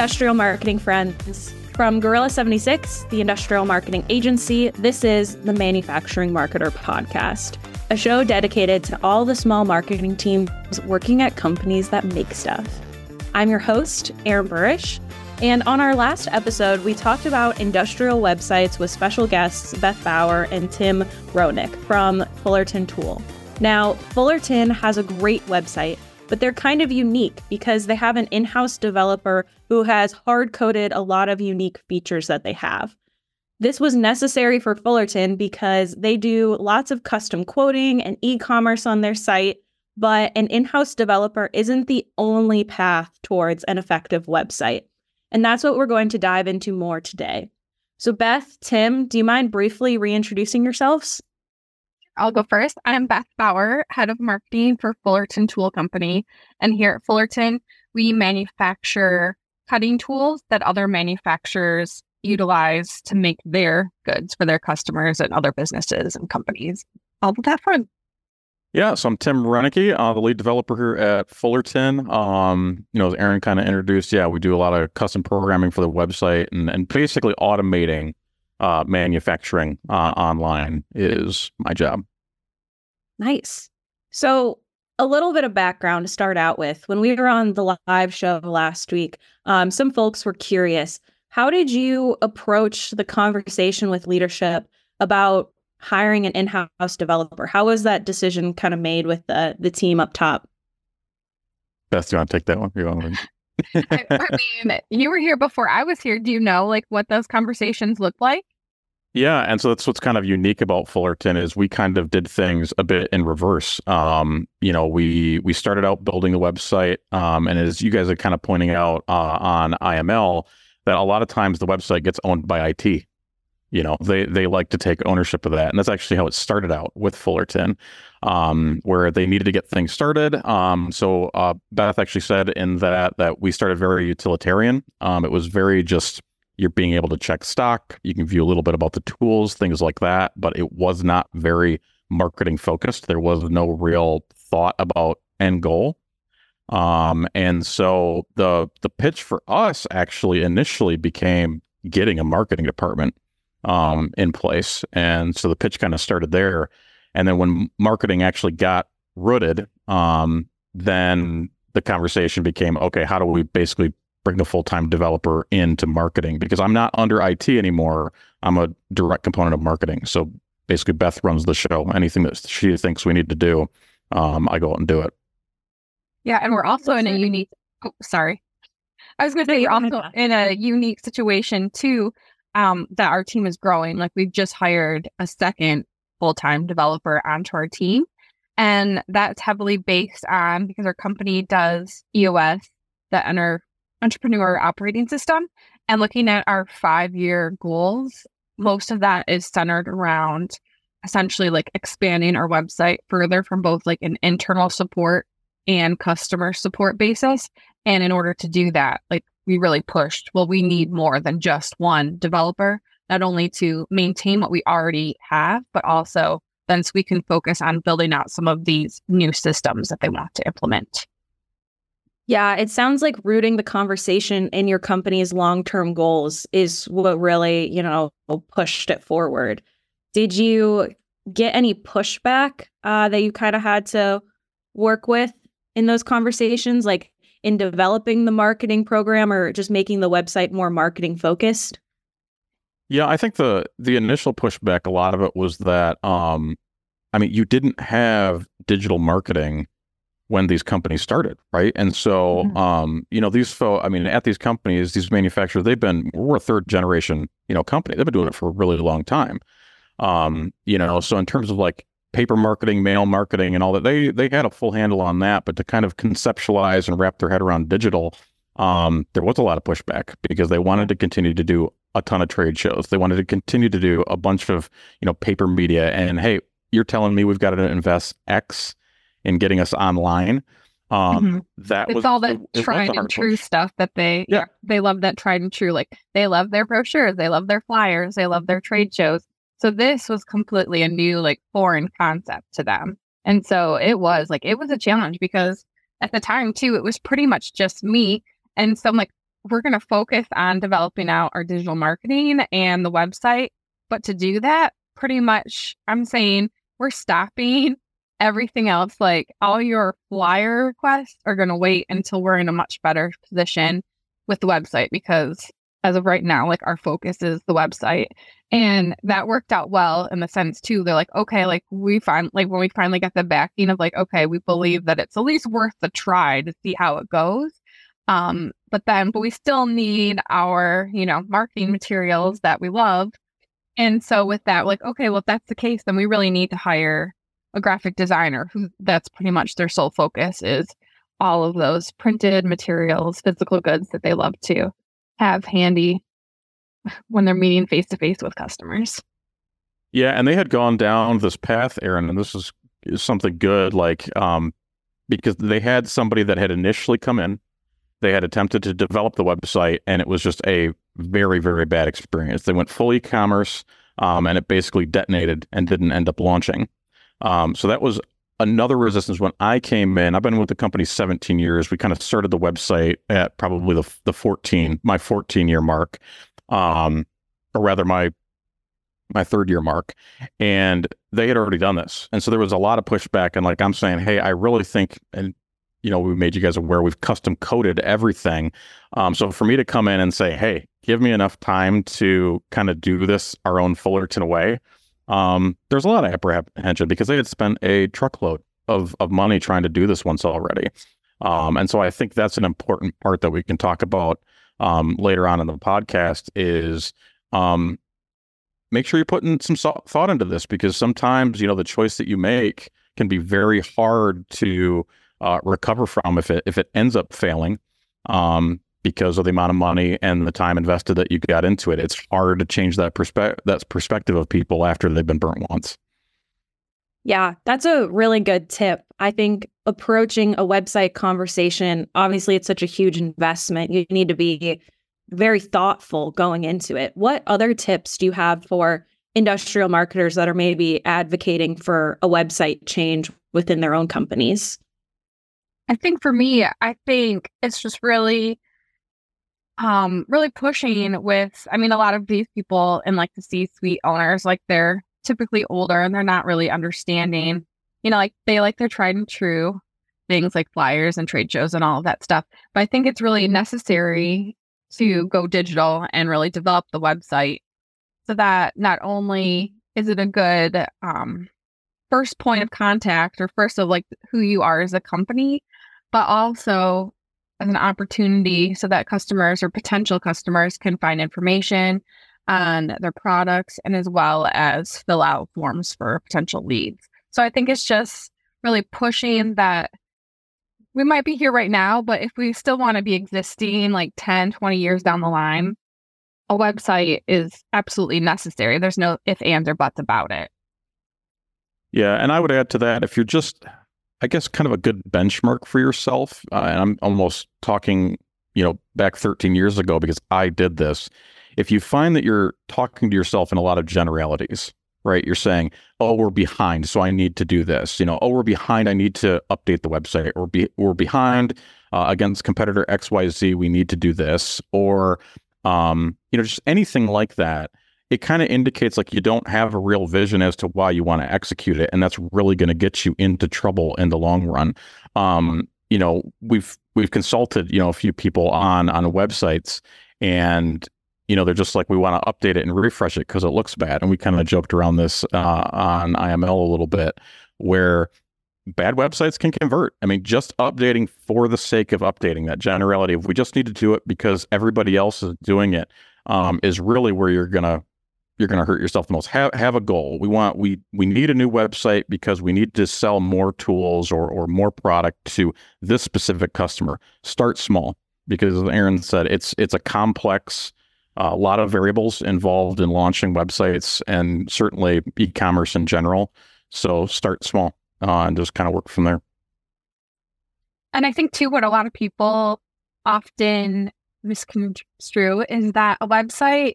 industrial marketing friends. From Gorilla 76, the industrial marketing agency, this is the Manufacturing Marketer Podcast, a show dedicated to all the small marketing teams working at companies that make stuff. I'm your host, Aaron Burish, and on our last episode, we talked about industrial websites with special guests Beth Bauer and Tim Roenicke from Fullerton Tool. Now, Fullerton has a great website but they're kind of unique because they have an in house developer who has hard coded a lot of unique features that they have. This was necessary for Fullerton because they do lots of custom quoting and e commerce on their site, but an in house developer isn't the only path towards an effective website. And that's what we're going to dive into more today. So, Beth, Tim, do you mind briefly reintroducing yourselves? I'll go first. I'm Beth Bauer, head of marketing for Fullerton Tool Company. And here at Fullerton, we manufacture cutting tools that other manufacturers utilize to make their goods for their customers and other businesses and companies. All of that fun. Yeah, so I'm Tim Roenicke, uh, the lead developer here at Fullerton. Um, you know, as Aaron kind of introduced, yeah, we do a lot of custom programming for the website and, and basically automating uh, manufacturing uh, online is my job. Nice. So, a little bit of background to start out with. When we were on the live show last week, um, some folks were curious. How did you approach the conversation with leadership about hiring an in-house developer? How was that decision kind of made with the the team up top? Beth, do you want to take that one? You want I, I mean, you were here before I was here. Do you know like what those conversations look like? Yeah, and so that's what's kind of unique about Fullerton is we kind of did things a bit in reverse. Um, you know, we we started out building the website, um, and as you guys are kind of pointing out uh, on IML, that a lot of times the website gets owned by IT. You know, they they like to take ownership of that, and that's actually how it started out with Fullerton, um, where they needed to get things started. Um, so uh, Beth actually said in that that we started very utilitarian. Um, it was very just you're being able to check stock. You can view a little bit about the tools, things like that. But it was not very marketing focused. There was no real thought about end goal. Um, and so the the pitch for us actually initially became getting a marketing department um, in place. And so the pitch kind of started there. And then when marketing actually got rooted, um, then the conversation became okay, how do we basically bring the full time developer into marketing because I'm not under IT anymore. I'm a direct component of marketing. So basically, Beth runs the show. Anything that she thinks we need to do, um, I go out and do it. Yeah, and we're also in a unique. Oh, sorry, I was going to say you're also in a unique situation too. Um, that our team is growing. Like we've just hired a second full time developer onto our team, and that's heavily based on because our company does EOS, the enter entrepreneur operating system and looking at our five year goals, most of that is centered around essentially like expanding our website further from both like an internal support and customer support basis. And in order to do that, like we really pushed, well, we need more than just one developer, not only to maintain what we already have, but also then so we can focus on building out some of these new systems that they want to implement. Yeah, it sounds like rooting the conversation in your company's long term goals is what really, you know, pushed it forward. Did you get any pushback uh, that you kind of had to work with in those conversations, like in developing the marketing program or just making the website more marketing focused? Yeah, I think the the initial pushback, a lot of it was that, um, I mean, you didn't have digital marketing when these companies started, right? And so, mm-hmm. um, you know, these folks, I mean, at these companies, these manufacturers, they've been, we're a third generation, you know, company. They've been doing it for a really long time. Um, you know, so in terms of like paper marketing, mail marketing, and all that, they they had a full handle on that. But to kind of conceptualize and wrap their head around digital, um, there was a lot of pushback because they wanted to continue to do a ton of trade shows. They wanted to continue to do a bunch of, you know, paper media. And hey, you're telling me we've got to invest X in getting us online. Um, mm-hmm. that it's was all that it, tried and true push. stuff that they yeah. they love that tried and true. Like they love their brochures, they love their flyers, they love their trade shows. So this was completely a new like foreign concept to them. And so it was like it was a challenge because at the time too, it was pretty much just me and so I'm like we're going to focus on developing out our digital marketing and the website. But to do that, pretty much, I'm saying we're stopping everything else. Like all your flyer requests are going to wait until we're in a much better position with the website because as of right now, like our focus is the website. And that worked out well in the sense too. They're like, okay, like we find like when we finally get the backing of like, okay, we believe that it's at least worth the try to see how it goes. Um, but then but we still need our, you know, marketing materials that we love. And so with that, like, okay, well, if that's the case, then we really need to hire a graphic designer who that's pretty much their sole focus is all of those printed materials, physical goods that they love to have handy when they're meeting face to face with customers. Yeah, and they had gone down this path, Aaron, and this is, is something good, like um, because they had somebody that had initially come in, they had attempted to develop the website, and it was just a very, very bad experience. They went full e-commerce, um, and it basically detonated and didn't end up launching. Um, so that was another resistance when I came in. I've been with the company 17 years. We kind of started the website at probably the the 14, my 14 year mark, um, or rather my my third year mark, and they had already done this, and so there was a lot of pushback. And like I'm saying, hey, I really think, and you know, we made you guys aware we've custom coded everything. Um, so for me to come in and say, hey, give me enough time to kind of do this our own Fullerton way um, there's a lot of apprehension because they had spent a truckload of, of money trying to do this once already. Um, and so I think that's an important part that we can talk about um, later on in the podcast is um, make sure you're putting some so- thought into this because sometimes, you know, the choice that you make can be very hard to uh, recover from if it, if it ends up failing. Um, because of the amount of money and the time invested that you got into it. It's hard to change that perspective that perspective of people after they've been burnt once. Yeah, that's a really good tip. I think approaching a website conversation, obviously it's such a huge investment. You need to be very thoughtful going into it. What other tips do you have for industrial marketers that are maybe advocating for a website change within their own companies? I think for me, I think it's just really um really pushing with i mean a lot of these people and like the c-suite owners like they're typically older and they're not really understanding you know like they like their tried and true things like flyers and trade shows and all of that stuff. But i think it's really necessary to go digital and really develop the website so that not only is it a good um first point of contact or first of like who you are as a company but also as an opportunity so that customers or potential customers can find information on their products and as well as fill out forms for potential leads. So I think it's just really pushing that we might be here right now, but if we still want to be existing like 10, 20 years down the line, a website is absolutely necessary. There's no if, ands, or buts about it. Yeah. And I would add to that if you're just I guess, kind of a good benchmark for yourself. Uh, and I'm almost talking, you know, back 13 years ago because I did this. If you find that you're talking to yourself in a lot of generalities, right? You're saying, "Oh, we're behind, so I need to do this." You know, "Oh, we're behind, I need to update the website," or be, "We're behind uh, against competitor X, Y, Z, we need to do this," or um, you know, just anything like that it kind of indicates like you don't have a real vision as to why you want to execute it and that's really going to get you into trouble in the long run. Um, you know we've we've consulted you know a few people on on websites and you know they're just like we want to update it and refresh it because it looks bad and we kind of joked around this uh, on iml a little bit where bad websites can convert. I mean just updating for the sake of updating that generality if we just need to do it because everybody else is doing it um, is really where you're gonna you're going to hurt yourself the most. Have have a goal. We want we we need a new website because we need to sell more tools or or more product to this specific customer. Start small because as Aaron said, it's it's a complex a uh, lot of variables involved in launching websites and certainly e-commerce in general. So start small uh, and just kind of work from there. And I think too, what a lot of people often misconstrue is that a website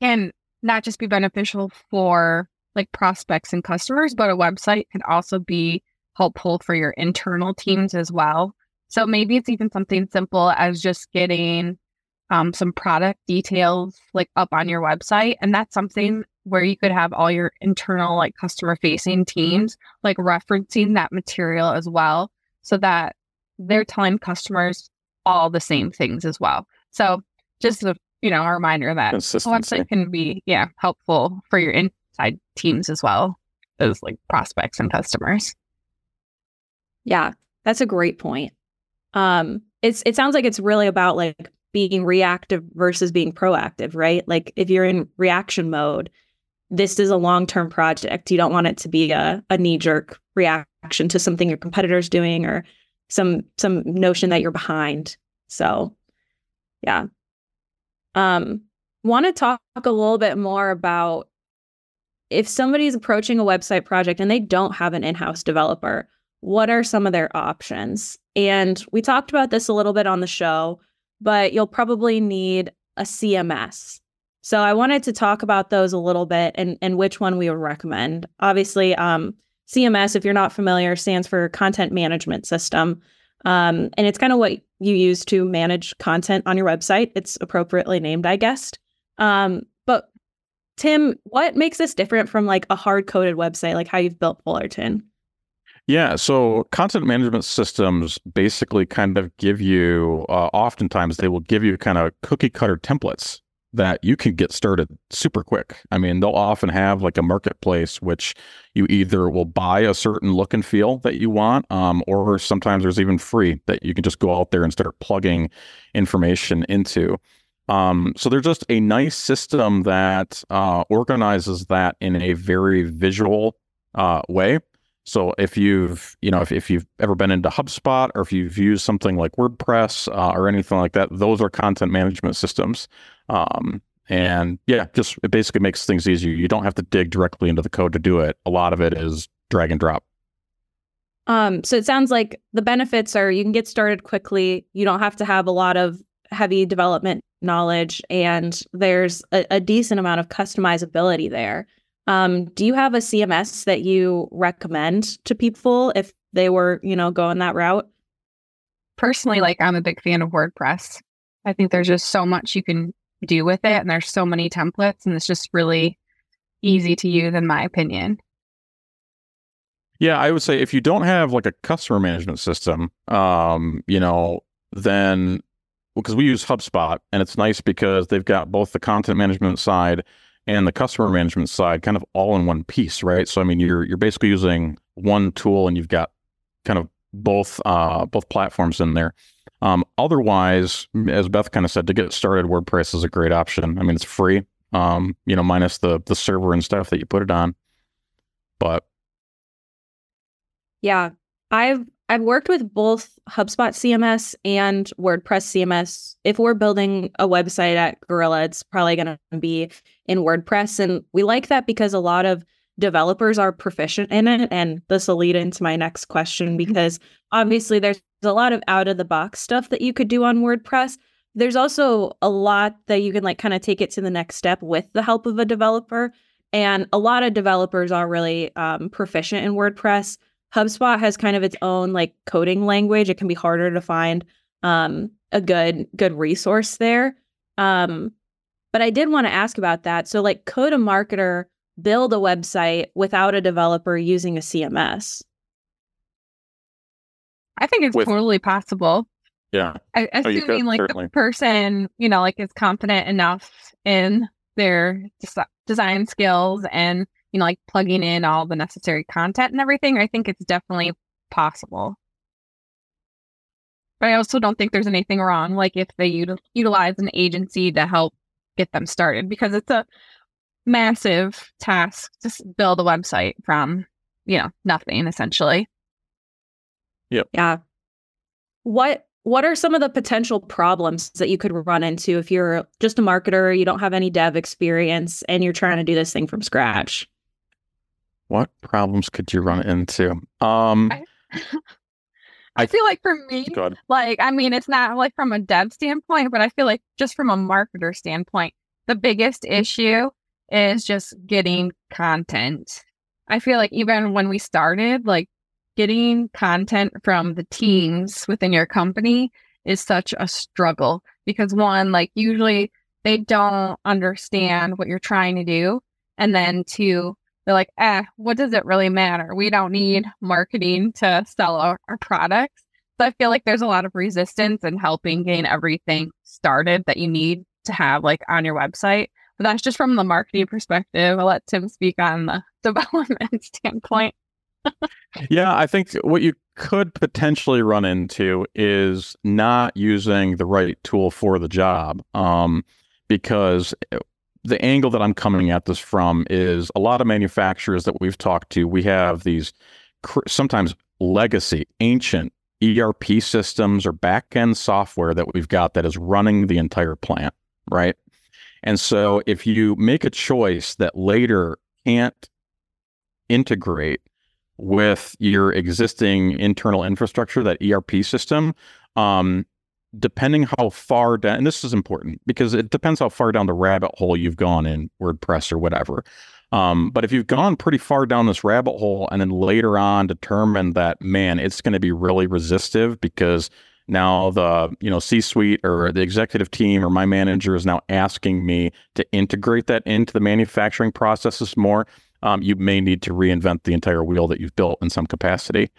can not just be beneficial for like prospects and customers, but a website can also be helpful for your internal teams as well. So maybe it's even something simple as just getting um, some product details like up on your website. And that's something where you could have all your internal like customer facing teams like referencing that material as well so that they're telling customers all the same things as well. So just a you know a reminder that a website can be yeah helpful for your inside teams as well as like prospects and customers. Yeah, that's a great point. Um, it's it sounds like it's really about like being reactive versus being proactive, right? Like if you're in reaction mode, this is a long-term project. You don't want it to be a, a knee-jerk reaction to something your competitor's doing or some some notion that you're behind. So yeah. Um want to talk a little bit more about if somebody's approaching a website project and they don't have an in-house developer, what are some of their options? And we talked about this a little bit on the show, but you'll probably need a CMS. So I wanted to talk about those a little bit and, and which one we would recommend. Obviously, um, CMS, if you're not familiar, stands for Content Management System. Um, and it's kind of what you use to manage content on your website. It's appropriately named, I guess. Um, but Tim, what makes this different from like a hard coded website, like how you've built Fullerton? Yeah, so content management systems basically kind of give you, uh, oftentimes they will give you kind of cookie cutter templates that you can get started super quick. I mean, they'll often have like a marketplace, which you either will buy a certain look and feel that you want, um, or sometimes there's even free that you can just go out there and start plugging information into. Um, so there's just a nice system that uh, organizes that in a very visual uh, way. So if you've, you know, if, if you've ever been into HubSpot or if you've used something like WordPress uh, or anything like that, those are content management systems. Um, and yeah, just it basically makes things easier. You don't have to dig directly into the code to do it. A lot of it is drag and drop. Um, so it sounds like the benefits are you can get started quickly. You don't have to have a lot of heavy development knowledge, and there's a, a decent amount of customizability there. Um, do you have a CMS that you recommend to people if they were, you know, going that route? Personally, like I'm a big fan of WordPress. I think there's just so much you can do with it, and there's so many templates, and it's just really easy to use, in my opinion. Yeah, I would say if you don't have like a customer management system, um, you know, then because we use HubSpot and it's nice because they've got both the content management side and the customer management side kind of all in one piece, right? So I mean, you're you're basically using one tool and you've got kind of both uh, both platforms in there. Um, otherwise, as Beth kind of said, to get started, WordPress is a great option. I mean, it's free, um, you know, minus the the server and stuff that you put it on. But yeah, I've I've worked with both HubSpot CMS and WordPress CMS. If we're building a website at Gorilla, it's probably going to be in WordPress. And we like that because a lot of developers are proficient in it. And this will lead into my next question mm-hmm. because obviously there's a lot of out of the box stuff that you could do on WordPress. There's also a lot that you can like kind of take it to the next step with the help of a developer. And a lot of developers are really um, proficient in WordPress. HubSpot has kind of its own like coding language. It can be harder to find um, a good good resource there. Um, but I did want to ask about that. So, like, could a marketer build a website without a developer using a CMS? I think it's With, totally possible. Yeah. I, oh, assuming oh, like certainly. the person, you know, like is confident enough in their des- design skills and you know, like plugging in all the necessary content and everything, I think it's definitely possible. But I also don't think there's anything wrong, like if they util- utilize an agency to help get them started, because it's a massive task to build a website from, you know, nothing essentially. Yep. Yeah. What what are some of the potential problems that you could run into if you're just a marketer, you don't have any dev experience, and you're trying to do this thing from scratch? What problems could you run into? Um, I, I feel like for me, like, I mean, it's not like from a dev standpoint, but I feel like just from a marketer standpoint, the biggest issue is just getting content. I feel like even when we started, like getting content from the teams within your company is such a struggle because one, like usually they don't understand what you're trying to do. And then two, they're like, eh, what does it really matter? We don't need marketing to sell our, our products. So I feel like there's a lot of resistance in helping gain everything started that you need to have like on your website. But that's just from the marketing perspective. I'll let Tim speak on the development standpoint. yeah, I think what you could potentially run into is not using the right tool for the job. Um, because eh, the angle that I'm coming at this from is a lot of manufacturers that we've talked to, we have these sometimes legacy, ancient ERP systems or back-end software that we've got that is running the entire plant, right? And so if you make a choice that later can't integrate with your existing internal infrastructure, that ERP system, um, depending how far down, and this is important because it depends how far down the rabbit hole you've gone in WordPress or whatever. Um, but if you've gone pretty far down this rabbit hole and then later on determined that, man, it's going to be really resistive because now the you know c-suite or the executive team or my manager is now asking me to integrate that into the manufacturing processes more um, you may need to reinvent the entire wheel that you've built in some capacity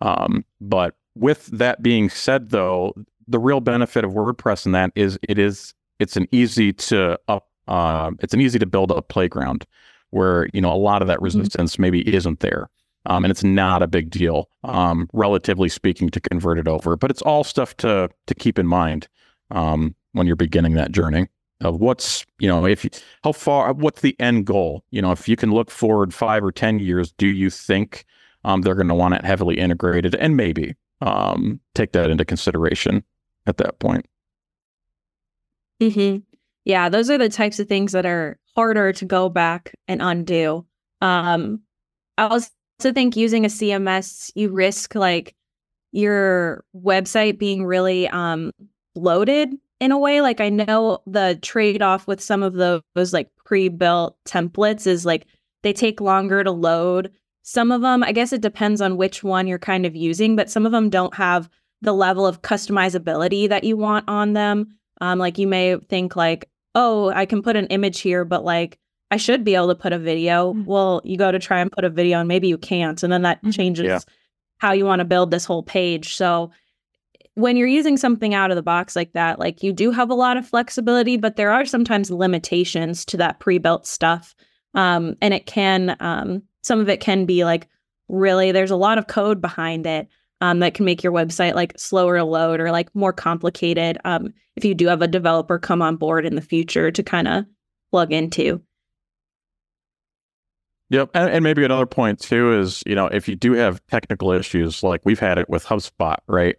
um, but with that being said though the real benefit of wordpress in that is it is it's an easy to up uh, it's an easy to build a playground where you know a lot of that mm-hmm. resistance mm-hmm. maybe isn't there um, and it's not a big deal, um, relatively speaking, to convert it over. But it's all stuff to to keep in mind um, when you're beginning that journey of what's you know if you, how far what's the end goal. You know, if you can look forward five or ten years, do you think um, they're going to want it heavily integrated? And maybe um, take that into consideration at that point. Hmm. Yeah, those are the types of things that are harder to go back and undo. Um, I also think using a CMS, you risk like your website being really um bloated in a way. Like I know the trade off with some of those, those like pre-built templates is like they take longer to load. Some of them, I guess it depends on which one you're kind of using, but some of them don't have the level of customizability that you want on them. Um, like you may think like, oh, I can put an image here, but like I should be able to put a video. Mm-hmm. Well, you go to try and put a video and maybe you can't. And then that mm-hmm. changes yeah. how you want to build this whole page. So when you're using something out of the box like that, like you do have a lot of flexibility, but there are sometimes limitations to that pre-built stuff. Um, and it can, um, some of it can be like really, there's a lot of code behind it um, that can make your website like slower to load or like more complicated. Um, if you do have a developer come on board in the future to kind of plug into. Yep. And, and, maybe another point too is, you know, if you do have technical issues, like we've had it with HubSpot, right?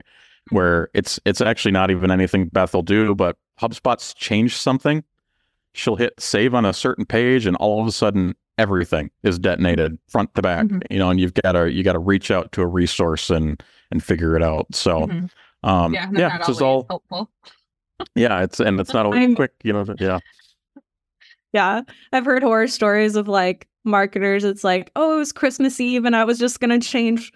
Where it's it's actually not even anything Beth will do, but HubSpot's changed something. She'll hit save on a certain page and all of a sudden everything is detonated front to back. Mm-hmm. You know, and you've gotta you gotta reach out to a resource and and figure it out. So mm-hmm. um yeah, yeah it's all helpful. yeah, it's and it's not always quick, you know, yeah. Yeah. I've heard horror stories of like marketers. It's like, oh, it was Christmas Eve and I was just going to change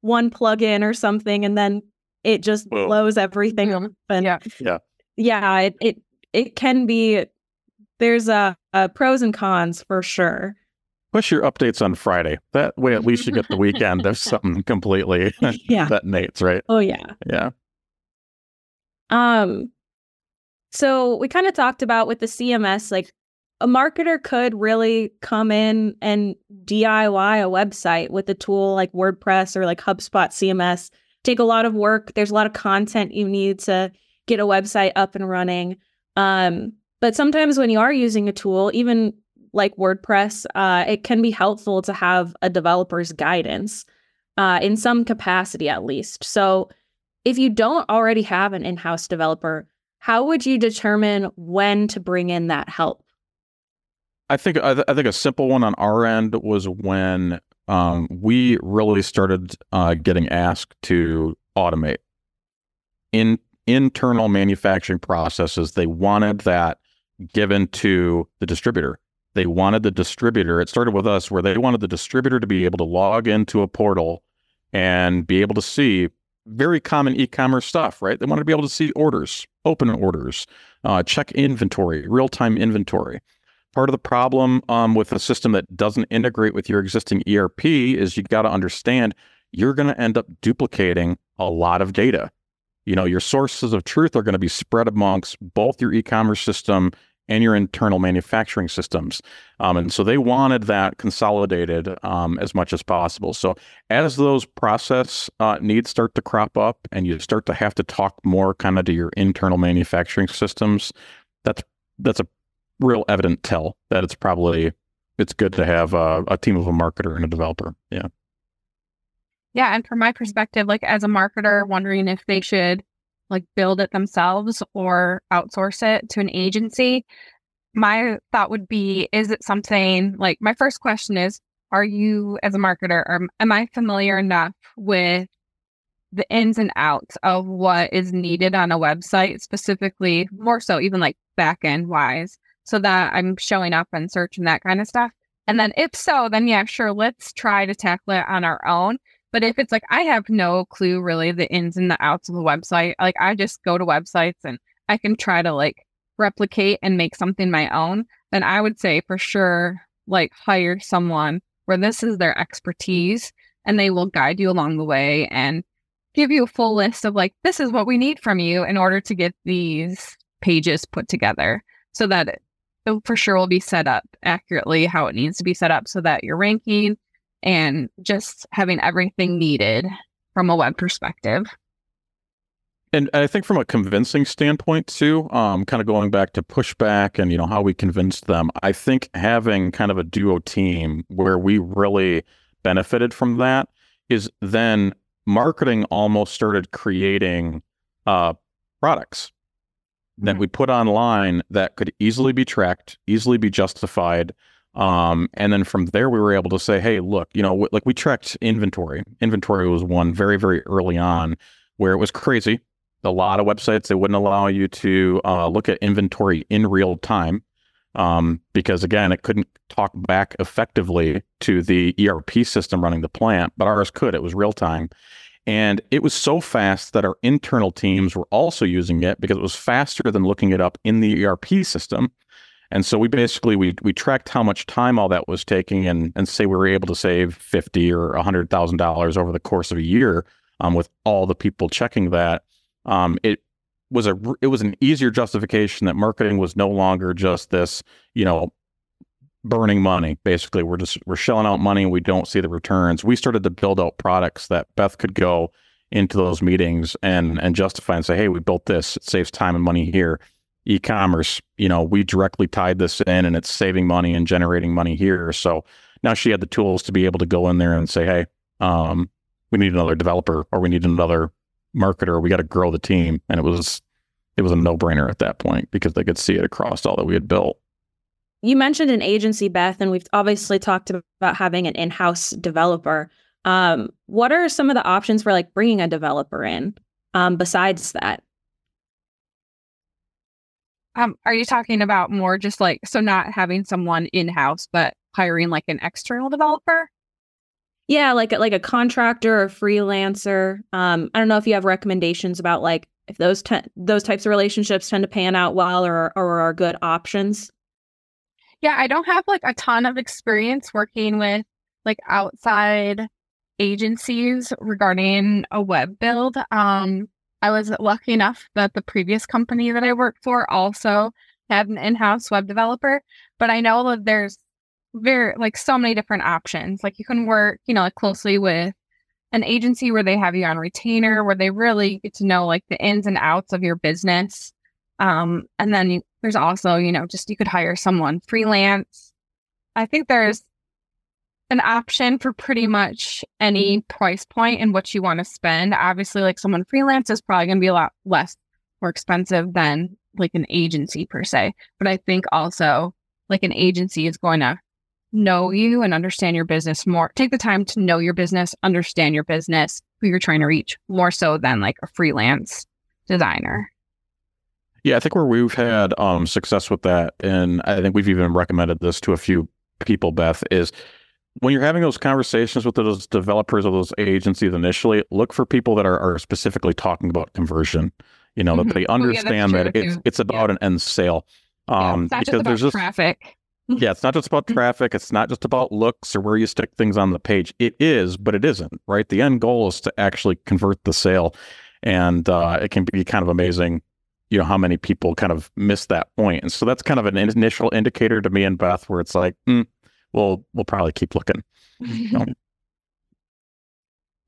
one plugin or something. And then it just Whoa. blows everything up. And yeah. Yeah. Yeah. It, it, it can be, there's a, pros and cons for sure. Push your updates on Friday. That way, at least you get the weekend of something completely yeah. detonates, right? Oh, yeah. Yeah. Um, so we kind of talked about with the CMS, like a marketer could really come in and DIY a website with a tool like WordPress or like HubSpot CMS. Take a lot of work. There's a lot of content you need to get a website up and running. Um, but sometimes when you are using a tool, even like WordPress, uh, it can be helpful to have a developer's guidance uh, in some capacity, at least. So if you don't already have an in house developer, how would you determine when to bring in that help? I think I, th- I, think a simple one on our end was when um, we really started uh, getting asked to automate in internal manufacturing processes. They wanted that given to the distributor. They wanted the distributor. It started with us where they wanted the distributor to be able to log into a portal and be able to see very common e-commerce stuff, right? They wanted to be able to see orders, open orders, uh, check inventory, real-time inventory. Part of the problem um, with a system that doesn't integrate with your existing ERP is you got to understand you're going to end up duplicating a lot of data. You know, your sources of truth are going to be spread amongst both your e-commerce system and your internal manufacturing systems. Um, and so they wanted that consolidated um, as much as possible. So as those process uh, needs start to crop up and you start to have to talk more kind of to your internal manufacturing systems, that's that's a real evident tell that it's probably it's good to have a, a team of a marketer and a developer. Yeah. Yeah, and from my perspective, like as a marketer, wondering if they should like build it themselves or outsource it to an agency, my thought would be is it something like my first question is are you as a marketer or am I familiar enough with the ins and outs of what is needed on a website specifically more so even like back end wise so that I'm showing up and searching that kind of stuff? And then if so then yeah sure let's try to tackle it on our own but if it's like I have no clue really the ins and the outs of the website, like I just go to websites and I can try to like replicate and make something my own, then I would say for sure like hire someone where this is their expertise and they will guide you along the way and give you a full list of like this is what we need from you in order to get these pages put together so that it, for sure will be set up accurately how it needs to be set up so that you're ranking and just having everything needed from a web perspective. And I think from a convincing standpoint too, um, kind of going back to pushback and you know how we convinced them, I think having kind of a duo team where we really benefited from that is then marketing almost started creating uh, products that mm-hmm. we put online that could easily be tracked, easily be justified, um, and then from there, we were able to say, hey, look, you know, like we tracked inventory. Inventory was one very, very early on where it was crazy. A lot of websites, they wouldn't allow you to uh, look at inventory in real time um, because, again, it couldn't talk back effectively to the ERP system running the plant, but ours could. It was real time. And it was so fast that our internal teams were also using it because it was faster than looking it up in the ERP system. And so we basically we we tracked how much time all that was taking, and and say we were able to save fifty or hundred thousand dollars over the course of a year um, with all the people checking that. Um, it was a it was an easier justification that marketing was no longer just this you know burning money. Basically, we're just we're shelling out money and we don't see the returns. We started to build out products that Beth could go into those meetings and and justify and say, hey, we built this. It saves time and money here e-commerce, you know, we directly tied this in and it's saving money and generating money here. So now she had the tools to be able to go in there and say, hey, um, we need another developer or we need another marketer. We got to grow the team. And it was it was a no-brainer at that point because they could see it across all that we had built. You mentioned an agency, Beth, and we've obviously talked about having an in-house developer. Um, what are some of the options for like bringing a developer in um, besides that? Um, are you talking about more just like so not having someone in house, but hiring like an external developer? Yeah, like like a contractor or freelancer. Um, I don't know if you have recommendations about like if those te- those types of relationships tend to pan out well or or are good options. Yeah, I don't have like a ton of experience working with like outside agencies regarding a web build. Um, I was lucky enough that the previous company that I worked for also had an in-house web developer, but I know that there's very like so many different options. Like you can work, you know, like closely with an agency where they have you on retainer, where they really get to know like the ins and outs of your business. Um, and then you, there's also, you know, just you could hire someone freelance. I think there's an option for pretty much any price point and what you want to spend. Obviously, like someone freelance is probably going to be a lot less more expensive than like an agency per se. But I think also like an agency is going to know you and understand your business more. Take the time to know your business, understand your business, who you're trying to reach more so than like a freelance designer. Yeah, I think where we've had um, success with that, and I think we've even recommended this to a few people, Beth, is when you're having those conversations with those developers or those agencies initially, look for people that are, are specifically talking about conversion. You know, mm-hmm. that they understand oh, yeah, that it's it's about yeah. an end sale. Um, yeah, because there's just traffic. yeah, it's not just about traffic. It's not just about looks or where you stick things on the page. It is, but it isn't. Right. The end goal is to actually convert the sale, and uh, it can be kind of amazing. You know how many people kind of miss that point. point, and so that's kind of an initial indicator to me and Beth, where it's like, mm, we'll we'll probably keep looking. You know?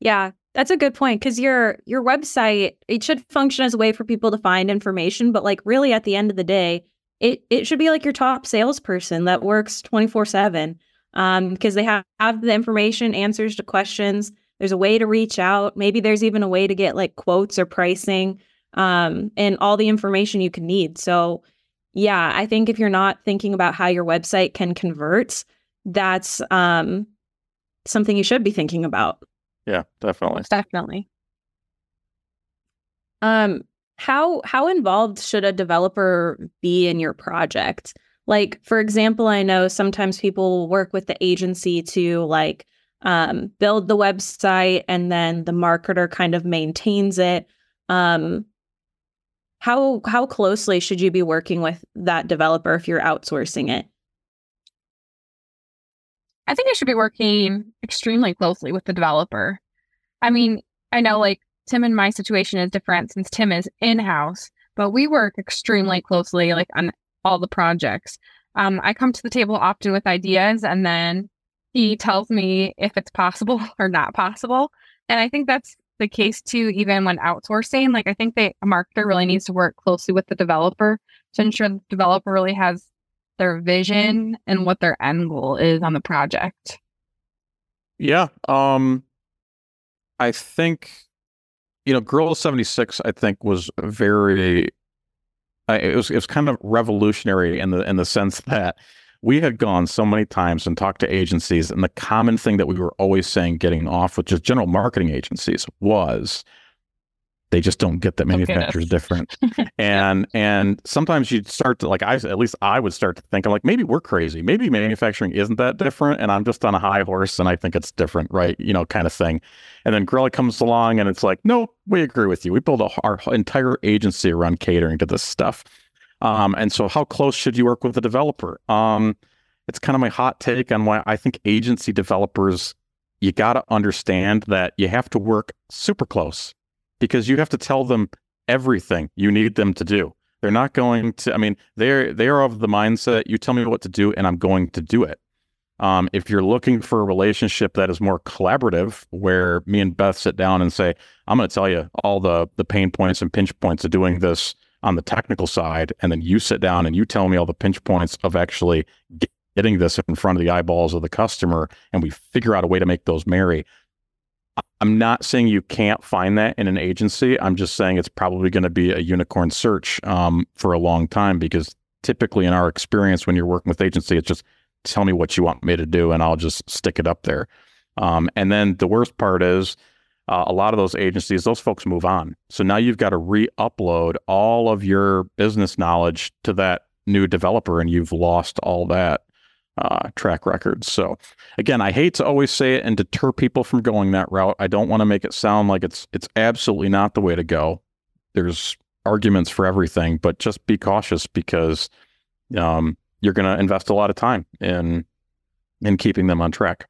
yeah, that's a good point because your your website it should function as a way for people to find information, but like really at the end of the day, it it should be like your top salesperson that works twenty four seven um because they have, have the information, answers to questions. There's a way to reach out. Maybe there's even a way to get like quotes or pricing um and all the information you can need. So yeah, I think if you're not thinking about how your website can convert, that's um, something you should be thinking about. Yeah, definitely. Definitely. Um, how how involved should a developer be in your project? Like, for example, I know sometimes people work with the agency to like um, build the website and then the marketer kind of maintains it. Um, how how closely should you be working with that developer if you're outsourcing it? I think I should be working extremely closely with the developer. I mean, I know like Tim and my situation is different since Tim is in house, but we work extremely closely like on all the projects. Um, I come to the table often with ideas and then he tells me if it's possible or not possible. And I think that's the case too, even when outsourcing. Like I think the marketer really needs to work closely with the developer to ensure the developer really has their vision and what their end goal is on the project. Yeah. Um I think you know, Gorilla 76 I think was very uh, it was it was kind of revolutionary in the in the sense that we had gone so many times and talked to agencies and the common thing that we were always saying getting off with just general marketing agencies was they just don't get that manufacturers okay, different. And and sometimes you'd start to like i at least i would start to think i'm like maybe we're crazy. Maybe manufacturing isn't that different and i'm just on a high horse and i think it's different right? You know kind of thing. And then gorilla comes along and it's like no we agree with you. We build a, our entire agency around catering to this stuff. Um, and so how close should you work with a developer? Um, it's kind of my hot take on why i think agency developers you got to understand that you have to work super close because you have to tell them everything you need them to do. They're not going to. I mean, they're they are of the mindset. You tell me what to do, and I'm going to do it. Um, if you're looking for a relationship that is more collaborative, where me and Beth sit down and say, "I'm going to tell you all the the pain points and pinch points of doing this on the technical side," and then you sit down and you tell me all the pinch points of actually getting this in front of the eyeballs of the customer, and we figure out a way to make those marry. I'm not saying you can't find that in an agency. I'm just saying it's probably going to be a unicorn search um, for a long time because typically, in our experience, when you're working with agency, it's just tell me what you want me to do and I'll just stick it up there. Um, and then the worst part is uh, a lot of those agencies, those folks move on. So now you've got to re upload all of your business knowledge to that new developer and you've lost all that uh, track record. So again, I hate to always say it and deter people from going that route. I don't want to make it sound like it's it's absolutely not the way to go. There's arguments for everything, but just be cautious because um, you're going to invest a lot of time in in keeping them on track.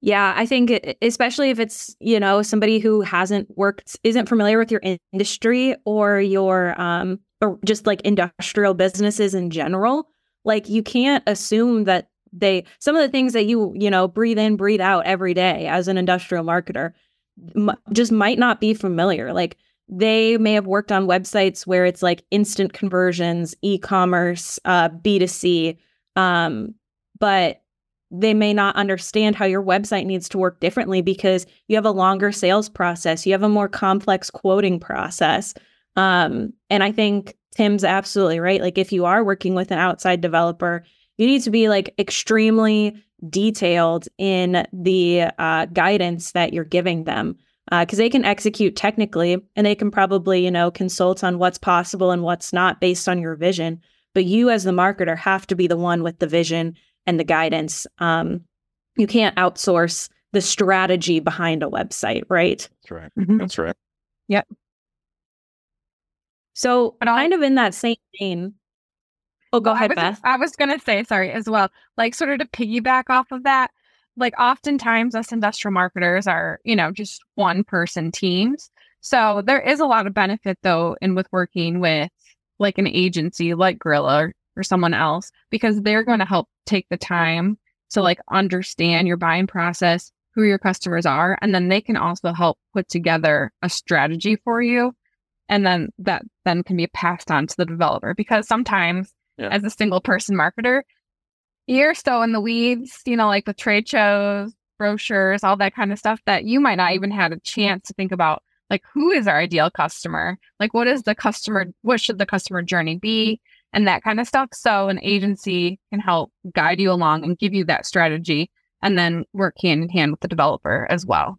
Yeah, I think especially if it's, you know, somebody who hasn't worked isn't familiar with your industry or your um or just like industrial businesses in general, like you can't assume that they some of the things that you you know breathe in breathe out every day as an industrial marketer m- just might not be familiar. Like they may have worked on websites where it's like instant conversions e-commerce uh, b2c um, but they may not understand how your website needs to work differently because you have a longer sales process you have a more complex quoting process um, and i think Tim's absolutely right. Like if you are working with an outside developer, you need to be like extremely detailed in the uh, guidance that you're giving them because uh, they can execute technically and they can probably you know consult on what's possible and what's not based on your vision but you as the marketer have to be the one with the vision and the guidance. Um, you can't outsource the strategy behind a website, right? That's right. Mm-hmm. That's right. Yep. So, but kind of in that same vein. Oh, go ahead, I was, Beth. I was going to say, sorry, as well, like sort of to piggyback off of that, like oftentimes us industrial marketers are, you know, just one person teams. So there is a lot of benefit though in with working with like an agency like Gorilla or, or someone else because they're going to help take the time to like understand your buying process, who your customers are, and then they can also help put together a strategy for you. And then that then can be passed on to the developer because sometimes yeah. as a single person marketer, you're still in the weeds, you know, like the trade shows, brochures, all that kind of stuff that you might not even had a chance to think about like who is our ideal customer? Like what is the customer what should the customer journey be? And that kind of stuff. So an agency can help guide you along and give you that strategy and then work hand in hand with the developer as well.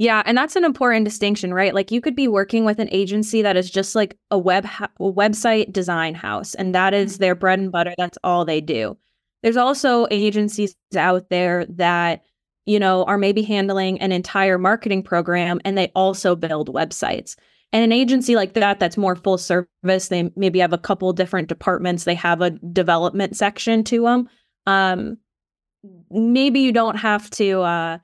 Yeah, and that's an important distinction, right? Like you could be working with an agency that is just like a web ha- website design house and that is their bread and butter, that's all they do. There's also agencies out there that you know are maybe handling an entire marketing program and they also build websites. And an agency like that that's more full service, they maybe have a couple different departments, they have a development section to them. Um maybe you don't have to uh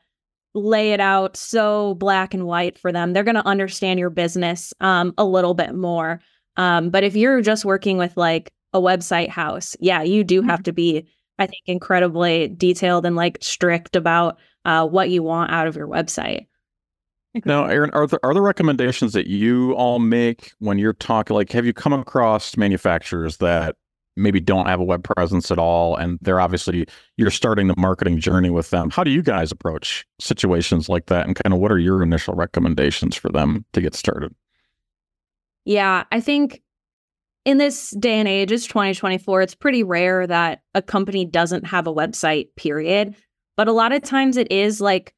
lay it out so black and white for them. They're going to understand your business um, a little bit more. Um, but if you're just working with like a website house, yeah, you do have mm-hmm. to be, I think, incredibly detailed and like strict about uh, what you want out of your website. Now, Aaron, are there are there recommendations that you all make when you're talking? Like, have you come across manufacturers that maybe don't have a web presence at all and they're obviously you're starting the marketing journey with them. How do you guys approach situations like that and kind of what are your initial recommendations for them to get started? Yeah i think in this day and age it's 2024 it's pretty rare that a company doesn't have a website period. But a lot of times it is like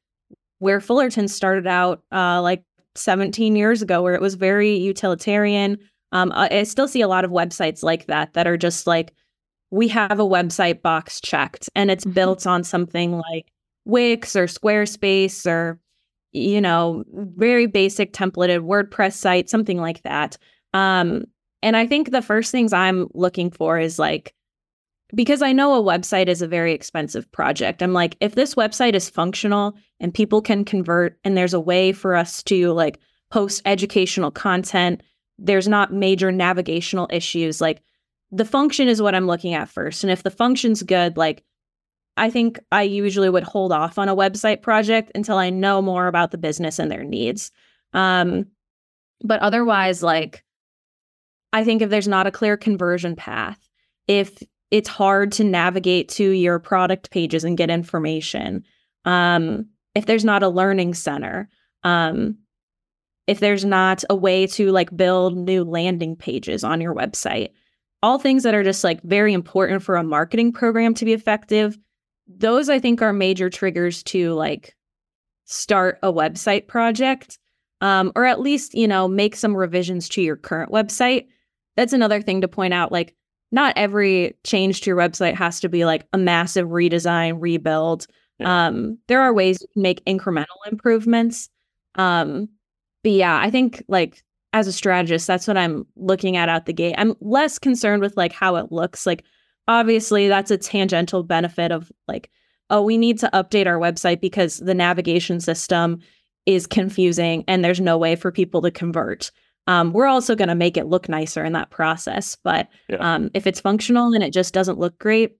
where fullerton started out uh, like 17 years ago where it was very utilitarian um, I still see a lot of websites like that that are just like, we have a website box checked and it's mm-hmm. built on something like Wix or Squarespace or, you know, very basic templated WordPress site, something like that. Um, and I think the first things I'm looking for is like, because I know a website is a very expensive project. I'm like, if this website is functional and people can convert and there's a way for us to like post educational content there's not major navigational issues. Like the function is what I'm looking at first. And if the function's good, like I think I usually would hold off on a website project until I know more about the business and their needs. Um, but otherwise, like I think if there's not a clear conversion path, if it's hard to navigate to your product pages and get information, um, if there's not a learning center, um, if there's not a way to like build new landing pages on your website, all things that are just like very important for a marketing program to be effective. Those I think are major triggers to like start a website project um, or at least, you know, make some revisions to your current website. That's another thing to point out. Like, not every change to your website has to be like a massive redesign, rebuild. Yeah. Um, there are ways to make incremental improvements. Um, but yeah, I think like as a strategist, that's what I'm looking at out the gate. I'm less concerned with like how it looks. Like obviously that's a tangential benefit of like, oh, we need to update our website because the navigation system is confusing and there's no way for people to convert. Um, we're also going to make it look nicer in that process. But yeah. um, if it's functional and it just doesn't look great,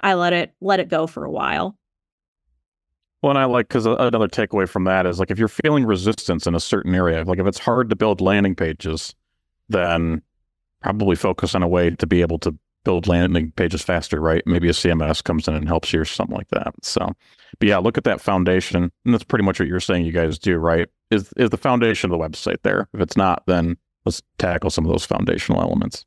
I let it let it go for a while. Well, and I like because another takeaway from that is like if you're feeling resistance in a certain area, like if it's hard to build landing pages, then probably focus on a way to be able to build landing pages faster, right? Maybe a CMS comes in and helps you or something like that. So, but yeah, look at that foundation, and that's pretty much what you're saying. You guys do, right? Is is the foundation of the website there? If it's not, then let's tackle some of those foundational elements.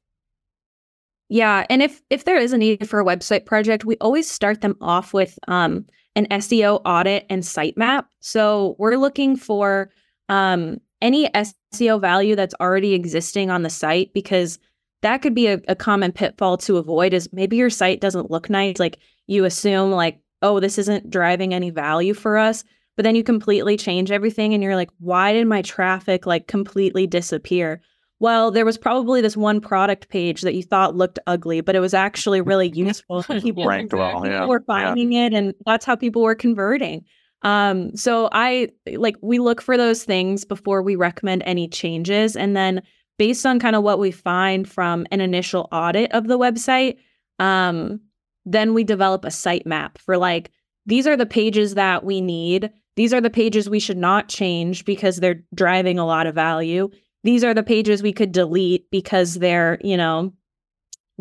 Yeah, and if if there is a need for a website project, we always start them off with um, an SEO audit and sitemap. So we're looking for um, any SEO value that's already existing on the site because that could be a, a common pitfall to avoid is maybe your site doesn't look nice. Like you assume like, oh, this isn't driving any value for us. But then you completely change everything and you're like, why did my traffic like completely disappear? Well, there was probably this one product page that you thought looked ugly, but it was actually really useful. People ranked well, yeah. were finding yeah. it, and that's how people were converting. Um, so I like we look for those things before we recommend any changes, and then based on kind of what we find from an initial audit of the website, um, then we develop a site map for like these are the pages that we need. These are the pages we should not change because they're driving a lot of value. These are the pages we could delete because they're, you know,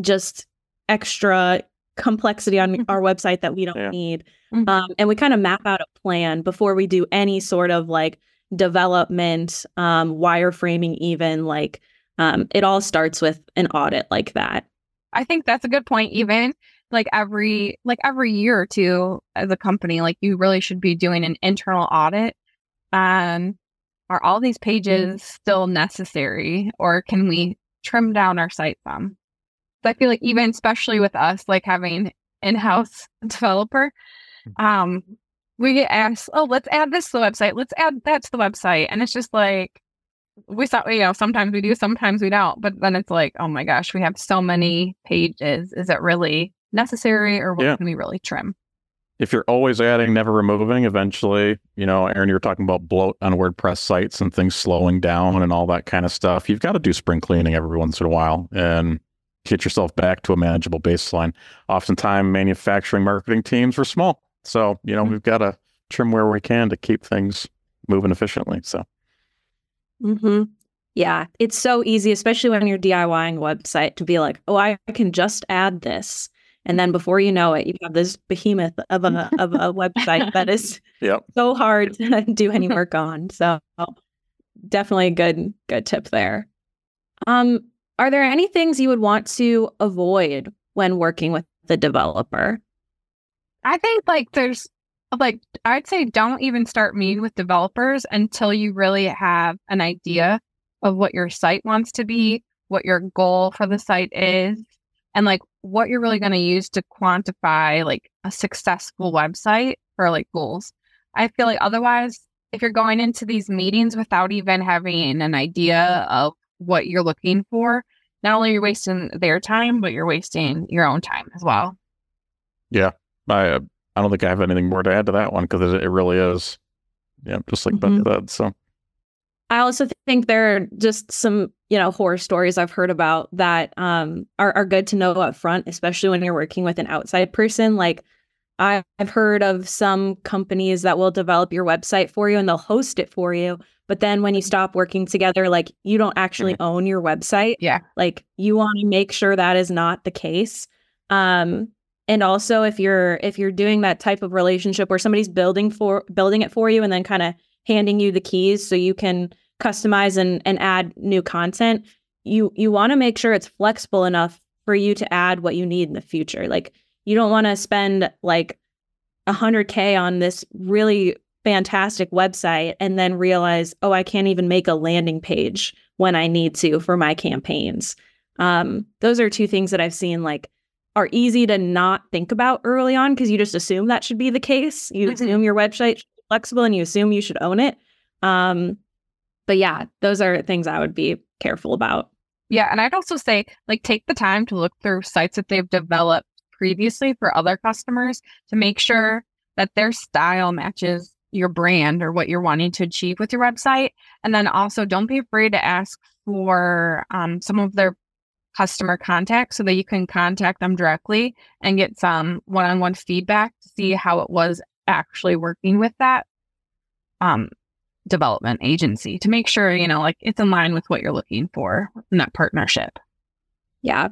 just extra complexity on mm-hmm. our website that we don't yeah. need. Mm-hmm. Um, and we kind of map out a plan before we do any sort of like development, um, wireframing, even like um, it all starts with an audit like that. I think that's a good point. Even like every like every year or two as a company, like you really should be doing an internal audit. Um, are all these mm-hmm. pages still necessary, or can we trim down our site some? So I feel like even especially with us, like having in-house developer, mm-hmm. um, we get asked, "Oh, let's add this to the website. Let's add that to the website," and it's just like we saw, you know, sometimes we do, sometimes we don't. But then it's like, oh my gosh, we have so many pages. Is it really necessary, or what yeah. can we really trim? If you're always adding, never removing, eventually, you know, Aaron, you're talking about bloat on WordPress sites and things slowing down and all that kind of stuff. You've got to do spring cleaning every once in a while and get yourself back to a manageable baseline. Oftentimes, manufacturing marketing teams are small. So, you know, mm-hmm. we've got to trim where we can to keep things moving efficiently. So, mm-hmm. yeah, it's so easy, especially when you're DIYing a website, to be like, oh, I can just add this. And then before you know it, you have this behemoth of a of a website that is yep. so hard to do any work on. So definitely a good good tip there. Um, are there any things you would want to avoid when working with the developer? I think like there's like I'd say don't even start meeting with developers until you really have an idea of what your site wants to be, what your goal for the site is, and like what you're really going to use to quantify like a successful website for like goals. I feel like otherwise if you're going into these meetings without even having an idea of what you're looking for, not only are you're wasting their time, but you're wasting your own time as well. Yeah. I uh, I don't think I have anything more to add to that one because it, it, really is, yeah, just like mm-hmm. that. So, I also think there are just some you know horror stories I've heard about that um, are are good to know up front, especially when you're working with an outside person. Like I've heard of some companies that will develop your website for you and they'll host it for you. But then when you stop working together, like you don't actually mm-hmm. own your website. Yeah. Like you want to make sure that is not the case. Um, and also if you're if you're doing that type of relationship where somebody's building for building it for you and then kind of handing you the keys so you can customize and, and add new content you you want to make sure it's flexible enough for you to add what you need in the future like you don't want to spend like 100k on this really fantastic website and then realize oh i can't even make a landing page when i need to for my campaigns um, those are two things that i've seen like are easy to not think about early on because you just assume that should be the case. You mm-hmm. assume your website flexible and you assume you should own it. Um, but yeah, those are things I would be careful about. Yeah, and I'd also say like take the time to look through sites that they've developed previously for other customers to make sure that their style matches your brand or what you're wanting to achieve with your website. And then also don't be afraid to ask for um, some of their customer contact so that you can contact them directly and get some one-on-one feedback to see how it was actually working with that um, development agency to make sure you know like it's in line with what you're looking for in that partnership. Yeah.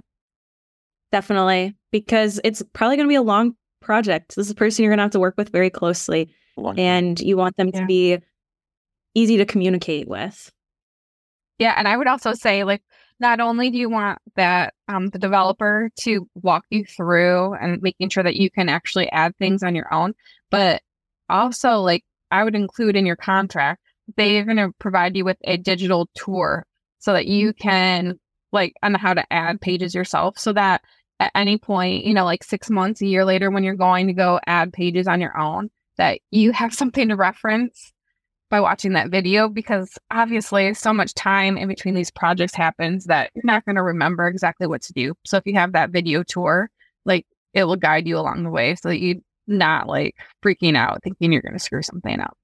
Definitely because it's probably going to be a long project. This is a person you're going to have to work with very closely and you want them yeah. to be easy to communicate with. Yeah and i would also say like not only do you want that um, the developer to walk you through and making sure that you can actually add things on your own, but also like I would include in your contract, they're going to provide you with a digital tour so that you can like on how to add pages yourself so that at any point, you know, like six months, a year later, when you're going to go add pages on your own, that you have something to reference by watching that video because obviously so much time in between these projects happens that you're not going to remember exactly what to do. So if you have that video tour, like it will guide you along the way so that you're not like freaking out thinking you're going to screw something up.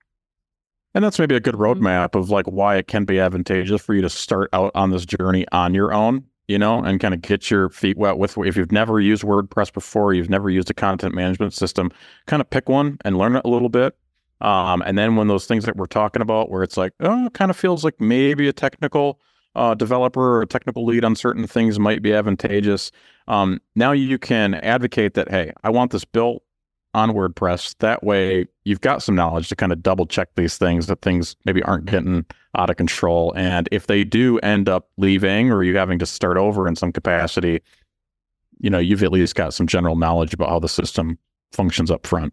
And that's maybe a good mm-hmm. roadmap of like why it can be advantageous for you to start out on this journey on your own, you know, and kind of get your feet wet with if you've never used WordPress before, you've never used a content management system, kind of pick one and learn it a little bit. Um, and then when those things that we're talking about, where it's like, oh, it kind of feels like maybe a technical uh, developer or a technical lead on certain things might be advantageous. Um, now you can advocate that, hey, I want this built on WordPress. That way you've got some knowledge to kind of double check these things that things maybe aren't getting out of control. And if they do end up leaving or you having to start over in some capacity, you know, you've at least got some general knowledge about how the system functions up front.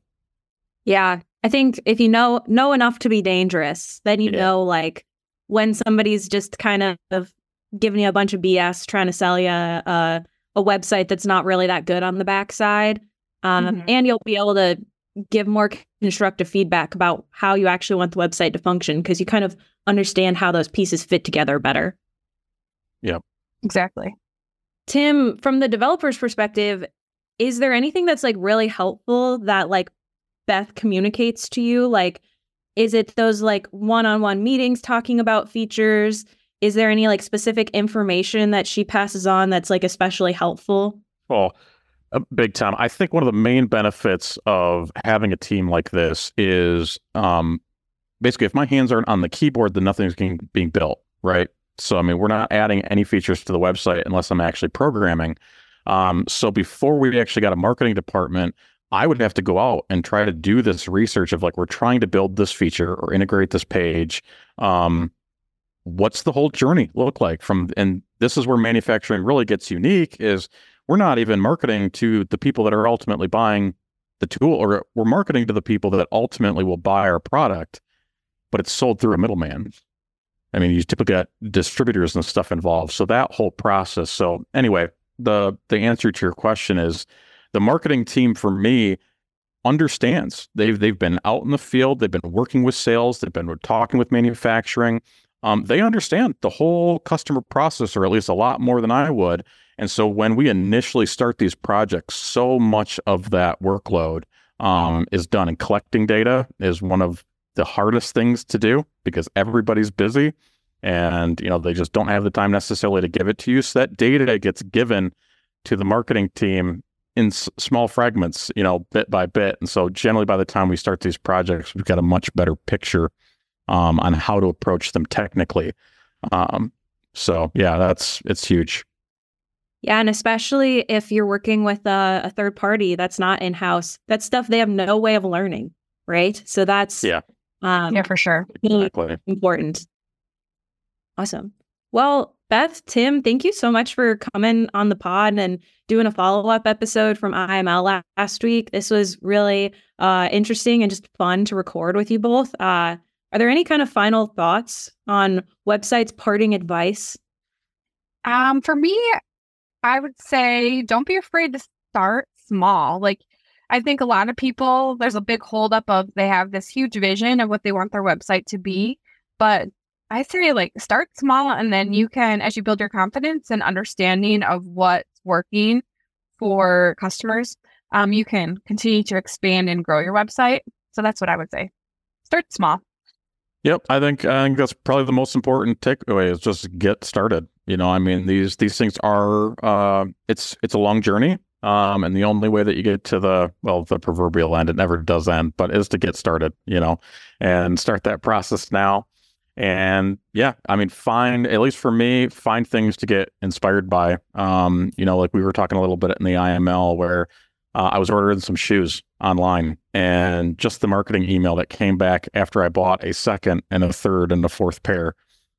Yeah. I think if you know know enough to be dangerous, then you yeah. know like when somebody's just kind of giving you a bunch of BS trying to sell you a, a website that's not really that good on the backside. Um, mm-hmm. And you'll be able to give more constructive feedback about how you actually want the website to function because you kind of understand how those pieces fit together better. Yep. Exactly. Tim, from the developer's perspective, is there anything that's like really helpful that like Beth communicates to you? Like, is it those like one on one meetings talking about features? Is there any like specific information that she passes on that's like especially helpful? Well, uh, big time. I think one of the main benefits of having a team like this is um, basically if my hands aren't on the keyboard, then nothing's being, being built, right? So, I mean, we're not adding any features to the website unless I'm actually programming. Um, so, before we actually got a marketing department, I would have to go out and try to do this research of like, we're trying to build this feature or integrate this page. Um, what's the whole journey look like from, and this is where manufacturing really gets unique is we're not even marketing to the people that are ultimately buying the tool, or we're marketing to the people that ultimately will buy our product, but it's sold through a middleman. I mean, you typically got distributors and stuff involved. So that whole process. So anyway, the the answer to your question is the marketing team for me understands. They've they've been out in the field, they've been working with sales, they've been talking with manufacturing. Um, they understand the whole customer process, or at least a lot more than I would. And so when we initially start these projects, so much of that workload um, is done. And collecting data is one of the hardest things to do because everybody's busy and you know they just don't have the time necessarily to give it to you. So that data gets given to the marketing team in s- small fragments, you know, bit by bit. And so generally by the time we start these projects, we've got a much better picture um, on how to approach them technically. Um, so yeah, that's it's huge. Yeah, and especially if you're working with a, a third party that's not in house, that stuff they have no way of learning, right? So that's yeah, um, yeah, for sure, exactly. important. Awesome. Well, Beth, Tim, thank you so much for coming on the pod and doing a follow up episode from IML last week. This was really uh, interesting and just fun to record with you both. Uh, are there any kind of final thoughts on websites parting advice? Um, for me, I would say don't be afraid to start small. Like I think a lot of people there's a big holdup of they have this huge vision of what they want their website to be, but I say like start small and then you can as you build your confidence and understanding of what's working for customers, um, you can continue to expand and grow your website. So that's what I would say. Start small. Yep, I think I think that's probably the most important takeaway is just get started. You know, I mean these these things are uh, it's it's a long journey, um, and the only way that you get to the well the proverbial end, it never does end, but is to get started. You know, and start that process now. And yeah, I mean, find at least for me, find things to get inspired by. Um, you know, like we were talking a little bit in the IML where uh, I was ordering some shoes online, and just the marketing email that came back after I bought a second and a third and a fourth pair.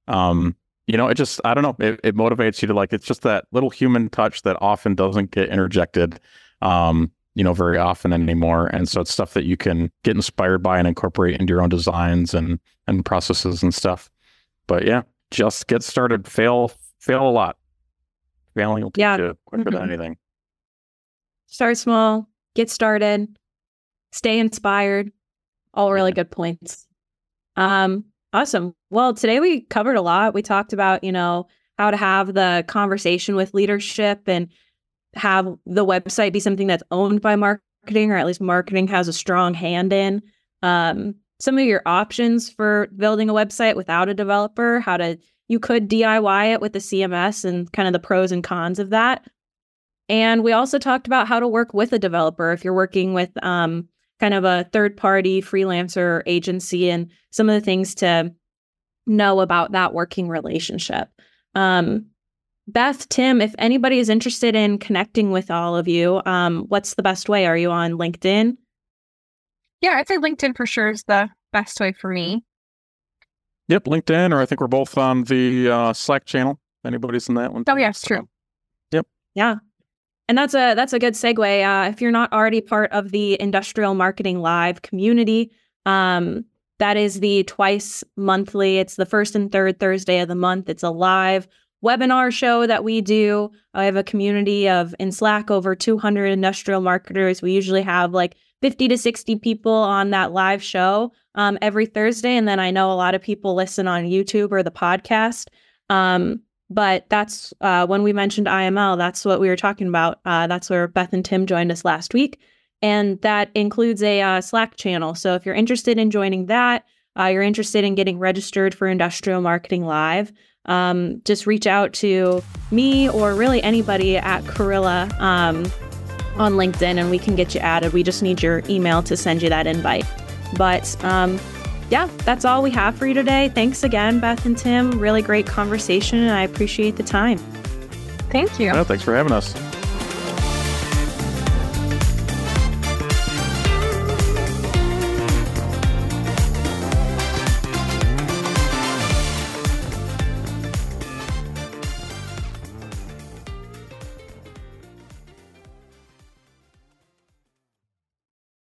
Um, you know, it just I don't know, it, it, motivates you to like it's just that little human touch that often doesn't get interjected, um, you know, very often anymore. And so it's stuff that you can get inspired by and incorporate into your own designs and and processes and stuff. But yeah, just get started. Fail, fail a lot. Failing will teach Yeah. you quicker than Mhm. anything. Start small, get started, stay inspired. All really good points. Um, awesome. Well, today we covered a lot. We talked about, you know, how to have the conversation with leadership and have the website be something that's owned by marketing, or at least marketing has a strong hand in. Um, some of your options for building a website without a developer, how to you could DIY it with the CMS and kind of the pros and cons of that. And we also talked about how to work with a developer if you're working with um, kind of a third party freelancer agency and some of the things to know about that working relationship. Um, Beth, Tim, if anybody is interested in connecting with all of you, um, what's the best way? Are you on LinkedIn? Yeah, I'd say LinkedIn for sure is the best way for me. Yep, LinkedIn, or I think we're both on the uh, Slack channel. Anybody's in that one? Oh, too, yeah, it's so- true. Yeah. And that's a that's a good segue. Uh, if you're not already part of the Industrial Marketing Live community, um, that is the twice monthly. It's the first and third Thursday of the month. It's a live webinar show that we do. I have a community of in Slack over 200 industrial marketers. We usually have like 50 to 60 people on that live show um, every Thursday, and then I know a lot of people listen on YouTube or the podcast. Um, but that's uh, when we mentioned IML. That's what we were talking about. Uh, that's where Beth and Tim joined us last week, and that includes a uh, Slack channel. So if you're interested in joining that, uh, you're interested in getting registered for Industrial Marketing Live, um, just reach out to me or really anybody at Gorilla um, on LinkedIn, and we can get you added. We just need your email to send you that invite. But um, yeah, that's all we have for you today. Thanks again, Beth and Tim. Really great conversation, and I appreciate the time. Thank you. Yeah, thanks for having us.